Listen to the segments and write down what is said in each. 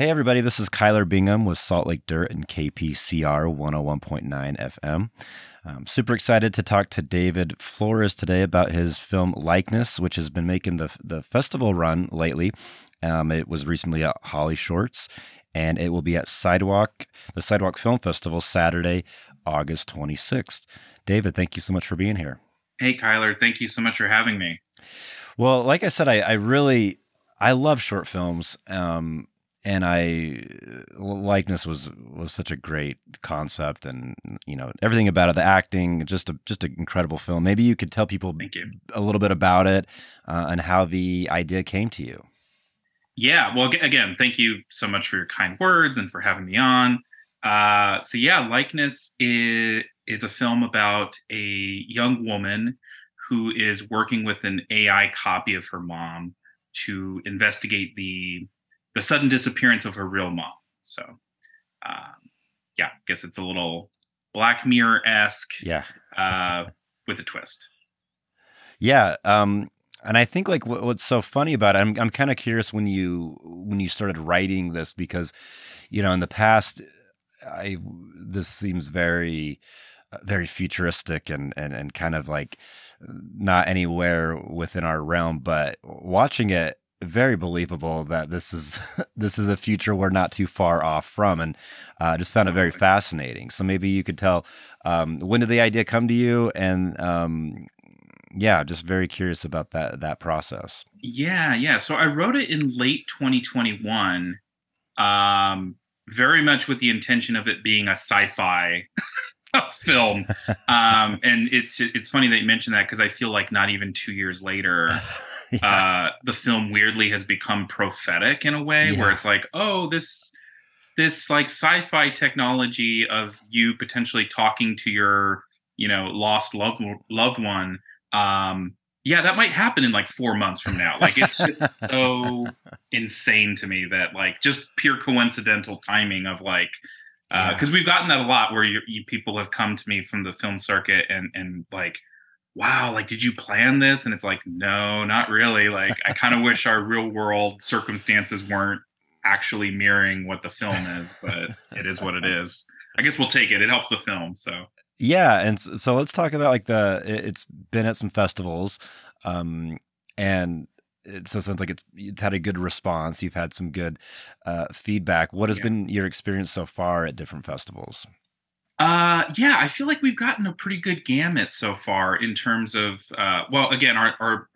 Hey, everybody, this is Kyler Bingham with Salt Lake Dirt and KPCR 101.9 FM. I'm super excited to talk to David Flores today about his film Likeness, which has been making the, the festival run lately. Um, it was recently at HollyShorts, and it will be at Sidewalk, the Sidewalk Film Festival, Saturday, August 26th. David, thank you so much for being here. Hey, Kyler, thank you so much for having me. Well, like I said, I, I really I love short films. Um, and I likeness was was such a great concept, and you know everything about it, the acting, just a just an incredible film. Maybe you could tell people you. a little bit about it uh, and how the idea came to you. Yeah, well, again, thank you so much for your kind words and for having me on. Uh, so yeah, likeness is is a film about a young woman who is working with an AI copy of her mom to investigate the the sudden disappearance of her real mom. So, um, yeah, I guess it's a little Black Mirror esque. Yeah. uh, with a twist. Yeah. Um, and I think like what, what's so funny about it, I'm I'm kind of curious when you when you started writing this because, you know, in the past, I this seems very very futuristic and and and kind of like not anywhere within our realm but watching it very believable that this is this is a future we're not too far off from, and uh, just found it very fascinating. So maybe you could tell um, when did the idea come to you, and um, yeah, just very curious about that that process. Yeah, yeah. So I wrote it in late 2021, um, very much with the intention of it being a sci-fi film. Um, and it's it's funny that you mentioned that because I feel like not even two years later. yeah. uh, the film weirdly has become prophetic in a way yeah. where it's like, oh, this this like sci-fi technology of you potentially talking to your you know lost loved loved one um yeah that might happen in like four months from now like it's just so insane to me that like just pure coincidental timing of like because uh, yeah. we've gotten that a lot where you, you, people have come to me from the film circuit and and like wow, like, did you plan this? And it's like, no, not really. Like, I kind of wish our real world circumstances weren't actually mirroring what the film is, but it is what it is. I guess we'll take it. It helps the film. So, yeah. And so let's talk about like the, it's been at some festivals. Um, and it, so it sounds like it's it's had a good response. You've had some good uh, feedback. What has yeah. been your experience so far at different festivals? Uh, yeah, I feel like we've gotten a pretty good gamut so far in terms of, uh, well, again, our, our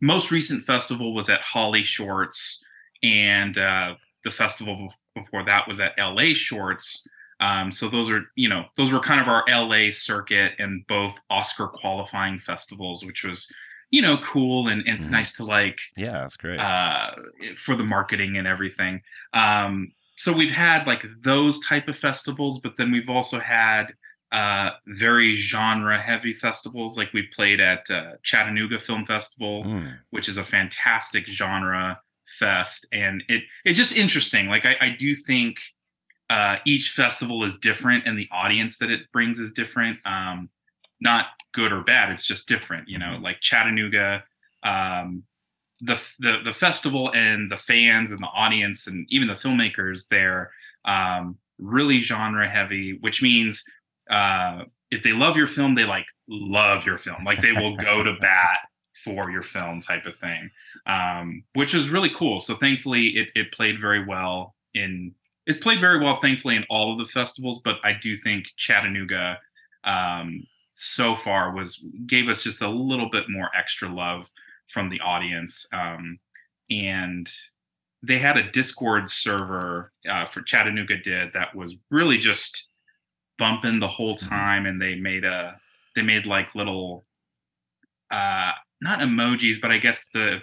most recent festival was at HollyShorts, and uh, the festival before that was at LA Shorts. Um, so those are, you know, those were kind of our LA circuit and both Oscar qualifying festivals, which was, you know, cool and, and it's mm. nice to like, yeah, that's great uh, for the marketing and everything. Um, so we've had like those type of festivals, but then we've also had uh, very genre heavy festivals. Like we played at uh, Chattanooga Film Festival, mm. which is a fantastic genre fest, and it it's just interesting. Like I, I do think uh, each festival is different, and the audience that it brings is different. Um, not good or bad; it's just different. You know, mm-hmm. like Chattanooga. Um, the, the the festival and the fans and the audience and even the filmmakers there um, really genre heavy, which means uh, if they love your film, they like love your film. Like they will go to bat for your film type of thing, um, which is really cool. So thankfully, it it played very well in it's played very well, thankfully, in all of the festivals. But I do think Chattanooga um, so far was gave us just a little bit more extra love from the audience. Um, and they had a Discord server uh, for Chattanooga did that was really just bumping the whole mm-hmm. time, and they made a they made like little uh, not emojis, but I guess the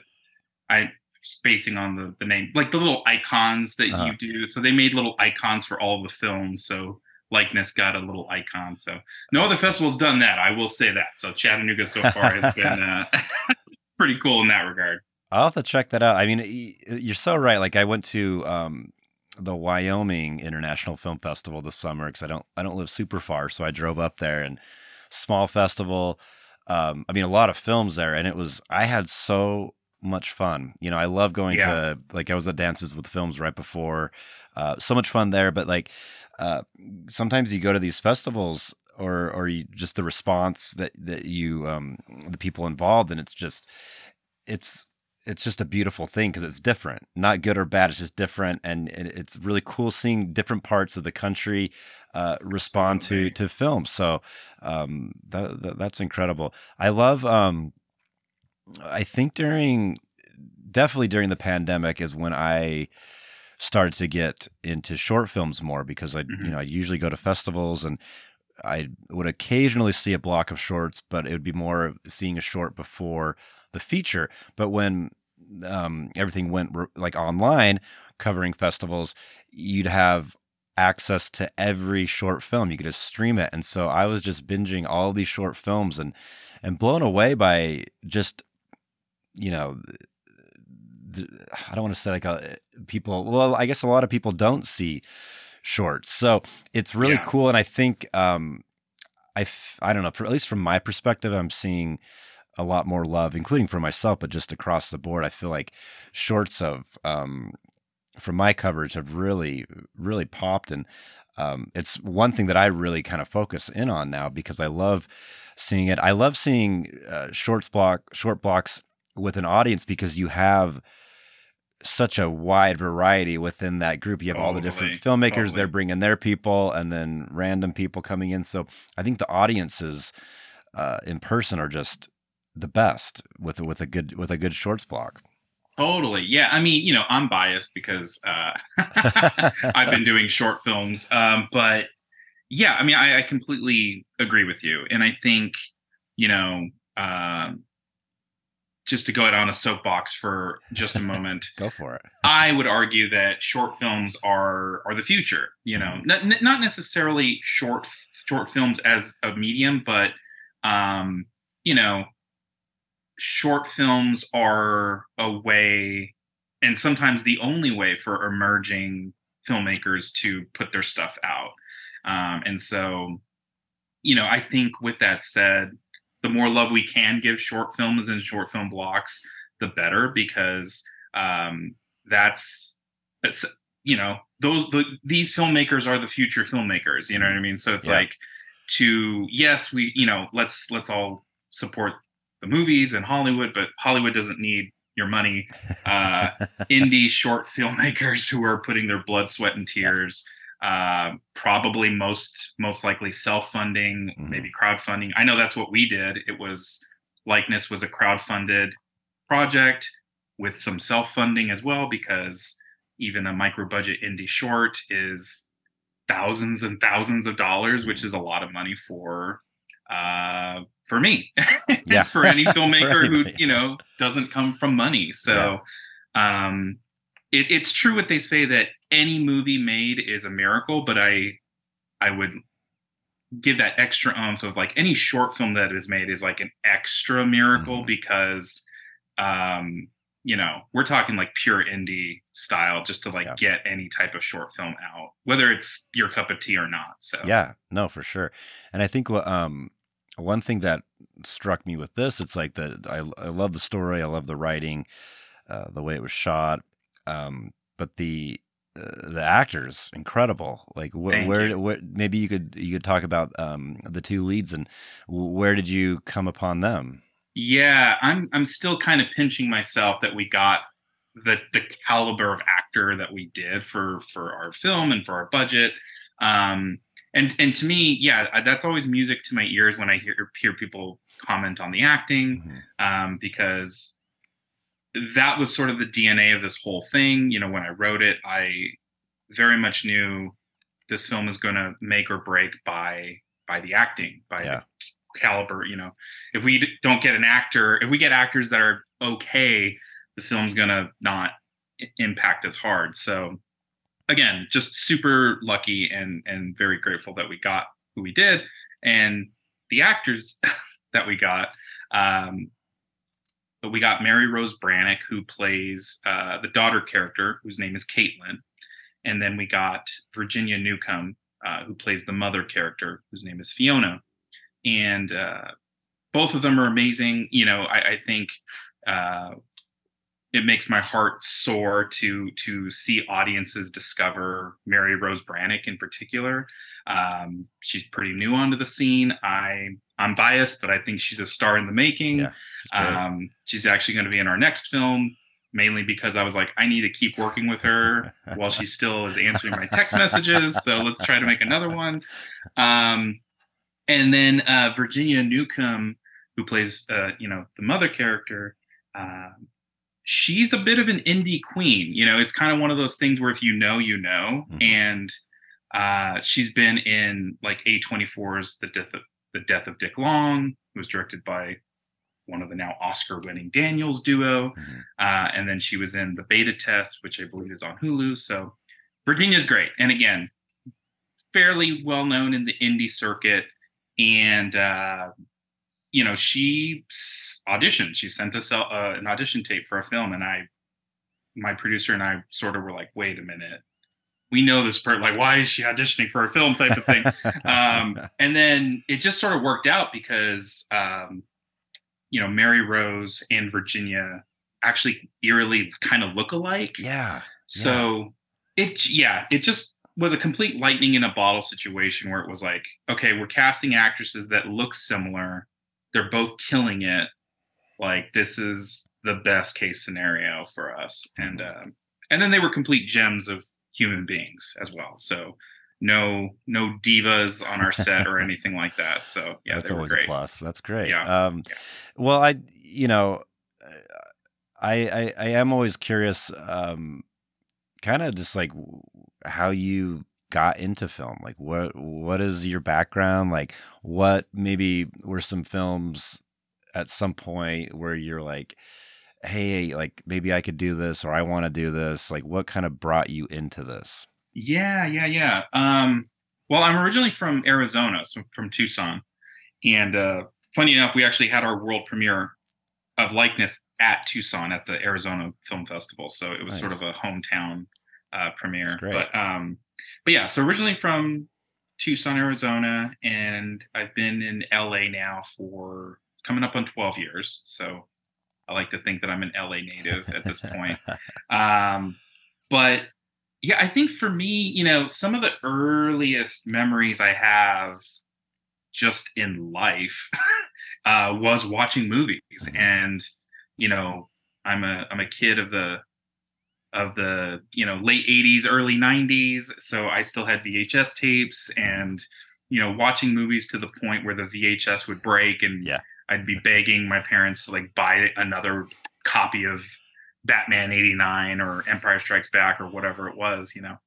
I spacing on the, the name like the little icons that uh-huh. you do. So they made little icons for all the films. So likeness got a little icon. So no other festival's done that. I will say that. So Chattanooga so far has been uh, pretty cool in that regard. I'll have to check that out. I mean, you're so right. Like I went to um, the Wyoming International Film Festival this summer because I don't I don't live super far, so I drove up there and small festival. Um, I mean, a lot of films there, and it was I had so much fun. You know, I love going Yeah. to like I was at dances with films right before. Uh, so much fun there, but like uh, sometimes you go to these festivals or or you, just the response that that you um, the people involved and it's just it's it's just a beautiful thing because it's different not good or bad it's just different and it, it's really cool seeing different parts of the country uh, respond to Absolutely. to film so um, that, that that's incredible i love um, i think during definitely during the pandemic is when i started to get into short films more because i Mhm. you know i usually go to festivals and I would occasionally see a block of shorts, but it would be more seeing a short before the feature. But when um, everything went re- like online, covering festivals, you'd have access to every short film. You could just stream it, and so I was just binging all these short films and and blown away by just you know. I don't want to say like a, people. Well, I guess a lot of people don't see shorts. So it's really Yeah. cool. And I think, um, I, f- I don't know, for at least from my perspective, I'm seeing a lot more love, including for myself, but just across the board. I feel like shorts of, um, from my coverage have really, really popped. And um, it's one thing that I really kind of focus in on now because I love seeing it. I love seeing uh, shorts block, short blocks with an audience because you have such a wide variety within that group. You have all the different filmmakers, totally. they're bringing their people, and then random people coming in. So I think the audiences uh, in person are just the best with with a good with a good shorts block. Totally. Yeah. I mean, you know, I'm biased because uh, I've been doing short films. Um, but yeah, I mean, I, I completely agree with you. And I think, you know, um, just to go out on a soapbox for just a moment, Go for it. I would argue that short films are are the future. You know, not, not necessarily short short films as a medium, but um, you know, short films are a way, and sometimes the only way for emerging filmmakers to put their stuff out. Um, and so, you know, I think with that said, the more love we can give short films and short film blocks, the better, because um, that's that's you know those the, these filmmakers are the future filmmakers. You know what I mean? So it's Yeah. like to yes, we you know let's let's all support the movies and Hollywood, but Hollywood doesn't need your money. Uh, indie short filmmakers who are putting their blood, sweat, and tears. Uh, probably most most likely self-funding, Mhm. maybe crowdfunding. I know that's what we did. It was likeness was a crowdfunded project with some self-funding as well because even a micro budget indie short is thousands and thousands of dollars which is a lot of money for uh for me Yeah. for any For filmmaker who you know doesn't come from money so um it, it's true what they say that any movie made is a miracle but i i would give that extra oomph of like any short film that is made is like an extra miracle Mhm. because um you know we're talking like pure indie style just to like Yeah. get any type of short film out whether it's your cup of tea or not so Yeah, no, for sure. And I think what um one thing that struck me with this, it's like the I I love the story, I love the writing, uh, the way it was shot, um, but the uh, the actors incredible. Like wh- where, where maybe you could you could talk about um the two leads and where did you come upon them? Yeah, I'm I'm still kind of pinching myself that we got the the caliber of actor that we did for for our film and for our budget. Um and and to me, yeah, that's always music to my ears when I hear hear people comment on the acting Mhm. um because that was sort of the DNA of this whole thing. You know, when I wrote it, I very much knew this film is going to make or break by by the acting, by Yeah. the caliber. You know, if we don't get an actor, if we get actors that are okay, the film's going to not impact as hard. So again, just super lucky and and very grateful that we got who we did and the actors that we got. Um, we got Mary Rose Brannick, who plays uh, the daughter character, whose name is Caitlin. And then we got Virginia Newcomb, uh, who plays the mother character, whose name is Fiona. And uh, both of them are amazing. You know, I, I think uh, it makes my heart soar to to see audiences discover Mary Rose Brannick in particular. Um, she's pretty new onto the scene. I I'm biased, but I think she's a star in the making. Yeah, um, she's actually going to be in our next film, mainly because I was like, I need to keep working with her while she still is answering my text messages. So let's try to make another one. Um, and then uh, Virginia Newcomb, who plays uh, you know the mother character. Um, she's a bit of an indie queen. You know, it's kind of one of those things where if you know, you know. Mm-hmm. And uh, she's been in like A24's The Death of The Death of Dick Long, who was directed by one of the now Oscar-winning Daniels duo. Mm-hmm. Uh, and then she was in The Beta Test, which I believe is on Hulu. So Virginia's great. And again, fairly well known in the indie circuit. And uh, you know, she auditioned. She sent us a, uh, an audition tape for a film, and I, my producer and I, sort of were like, "Wait a minute, we know this person. Like, why is she auditioning for a film?" Type of thing. um, and then it just sort of worked out because, um, you know, Mary Rose and Virginia actually eerily kind of look alike. Yeah. So yeah. it, yeah, it just was a complete lightning in a bottle situation where it was like, okay, we're casting actresses that look similar they're both killing it. Like this is the best case scenario for us. And mm-hmm. um, and then they were complete gems of human beings as well. So no no divas on our set or anything like that. So yeah that's always a plus. That's great. Yeah. um yeah. well i you know I, I i am always curious um kind of just like how you got into film? Like what what is your background? Like what maybe were some films at some point where you're like hey, like maybe I could do this or I want to do this? Like what kind of brought you into this? Yeah, yeah, yeah. Um well, I'm originally from Arizona, so from Tucson. And uh funny enough, we actually had our world premiere of likeness at Tucson at the Arizona Film Festival. So it was nice. sort of a hometown uh, premiere. But um, but yeah, so originally from Tucson, Arizona, and I've been in LA now for coming up on 12 years. So I like to think that I'm an LA native at this point. Um, but yeah, I think for me, you know, some of the earliest memories I have just in life uh, was watching movies, mm-hmm. and you know, I'm a I'm a kid of the of the you know late 80s early 90s so i still had vhs tapes and you know watching movies to the point where the vhs would break and yeah. i'd be begging my parents to like buy another copy of batman 89 or empire strikes back or whatever it was you know?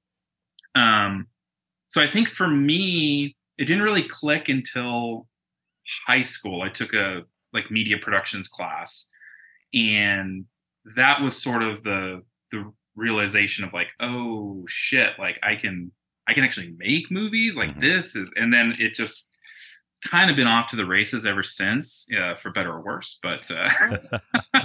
Um so i think for me it didn't really click until high school. I took a like media productions class and that was sort of the the realization of like, oh shit, like I can I can actually make movies like mm-hmm. this is, and then it just kind of been off to the races ever since, uh, for better or worse. But uh,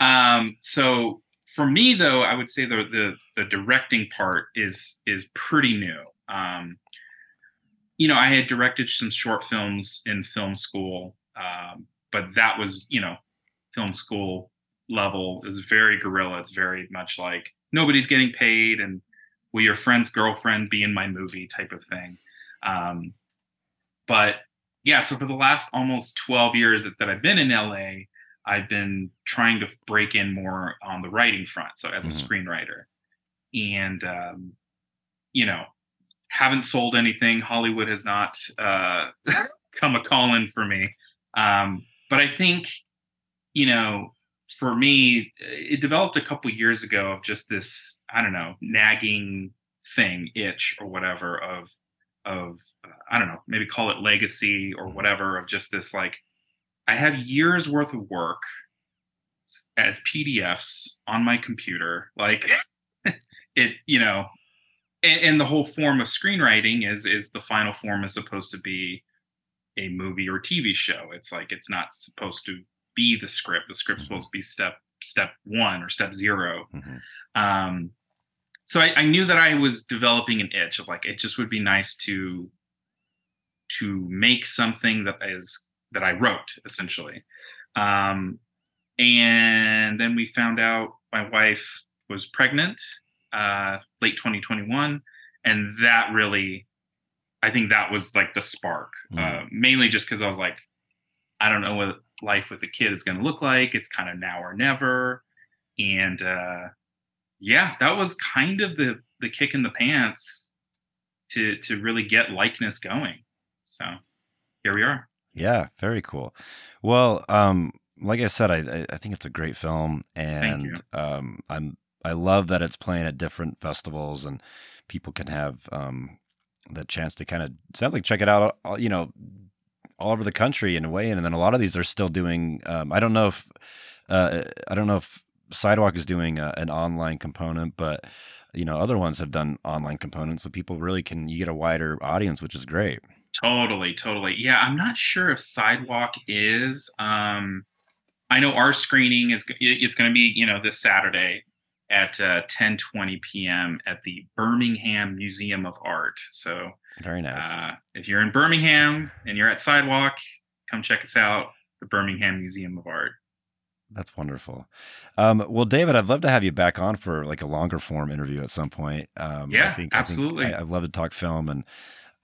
um, so for me though, I would say the the the directing part is is pretty new. Um, you know, I had directed some short films in film school, um, but that was you know film school level is very guerrilla. It's very much like nobody's getting paid and will your friend's girlfriend be in my movie type of thing. Um, but yeah, so for the last almost 12 years that, that I've been in LA, I've been trying to break in more on the writing front. So as a mm-hmm. screenwriter, and um, you know, haven't sold anything. Hollywood has not uh, come a calling for me. Um, but I think, you know, for me, it developed a couple years ago of just this, I don't know, nagging thing, itch or whatever of, of, uh, I don't know, maybe call it legacy or whatever of just this like, I have years worth of work as PDFs on my computer. Like it, you know, and, and the whole form of screenwriting is, is the final form is supposed to be a movie or TV show. It's like, it's not supposed to be the script. The script's mm-hmm. supposed to be step step one or step 0 mm-hmm. Um, so I, I, knew that I was developing an itch of like it just would be nice to to make something that is that I wrote essentially. Um, and then we found out my wife was pregnant uh, late 2021, and that really, I think that was like the spark. Mm. Uh, mainly just because I was like, I don't know what life with a kid is going to look like. It's kind of now or never, and uh, yeah, that was kind of the the kick in the pants to to really get likeness going. So here we are. Yeah, very cool. Well, um, like I said, I I think it's a great film, and um, I'm I love that it's playing at different festivals, and people can have um, the chance to kind of sounds like check it out. all- You know, all over the country in a way, and then a lot of these are still doing. Um, I don't know if uh, I don't know if Sidewalk is doing a, an online component, but you know, other ones have done online components, so people really can you get a wider audience, which is great. Totally, totally. Yeah, I'm not sure if Sidewalk is. Um, I know our screening is it's going to be you know this Saturday at uh, 10:20 p.m. at the Birmingham Museum of Art. So Very nice. uh, if you're in Birmingham and you're at Sidewalk, come check us out. The Birmingham Museum of Art. That's wonderful. Um, well, David, I'd love to have you back on for like a longer form interview at some point. Um, I Yeah, think, absolutely. I think I, I'd love to talk film, and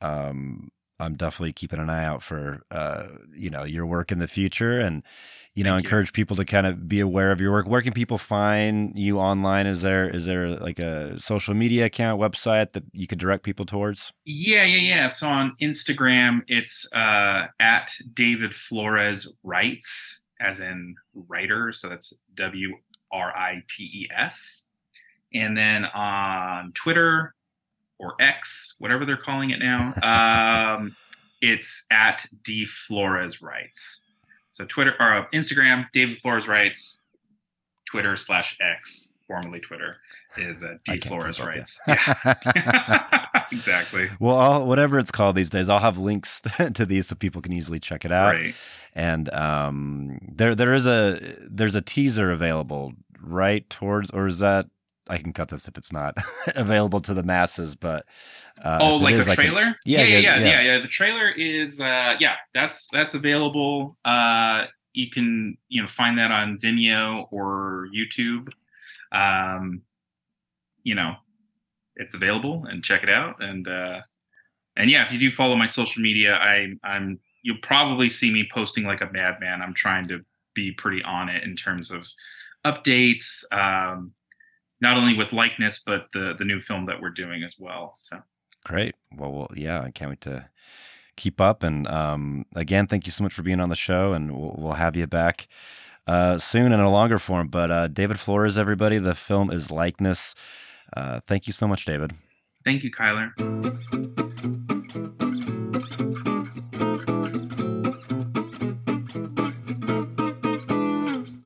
um, I'm definitely keeping an eye out for uh, you know your work in the future, and you know Thank you. encourage people to kind of be aware of your work. Where can people find you online? Is there is there like a social media account, website that you could direct people towards? Yeah, yeah, yeah. So on Instagram, it's uh, at David Flores Writes, as in writer. So that's W R I T E S. And then on Twitter or X, whatever they're calling it now, um, it's at D Flores Writes. So Twitter or uh, Instagram, David Flores Writes. Twitter slash X, formerly Twitter, is uh, D Flores Writes. Yeah. exactly. Well, I'll, whatever it's called these days, I'll have links to these so people can easily check it out. Right. and um, there there is a there's a teaser available right towards or is that I can cut this if it's not available to the masses, but uh, oh, like is, a trailer? Yeah, yeah, yeah, yeah, yeah, yeah. yeah, The trailer is, uh, yeah, that's that's available. Uh, you can you know find that on Vimeo or YouTube. Um, you know, it's available and check it out. And uh, and yeah, if you do follow my social media, I I'm you'll probably see me posting like a madman. I'm trying to be pretty on it in terms of updates. Um, not only with likeness, but the the new film that we're doing as well. So. Great. Well, well, yeah, I can't wait to keep up. And um, again, thank you so much for being on the show, and we'll, we'll have you back uh, soon in a longer form. But uh, David Flores, everybody, the film is Likeness. Uh, thank you so much, David. Thank you, Kyler.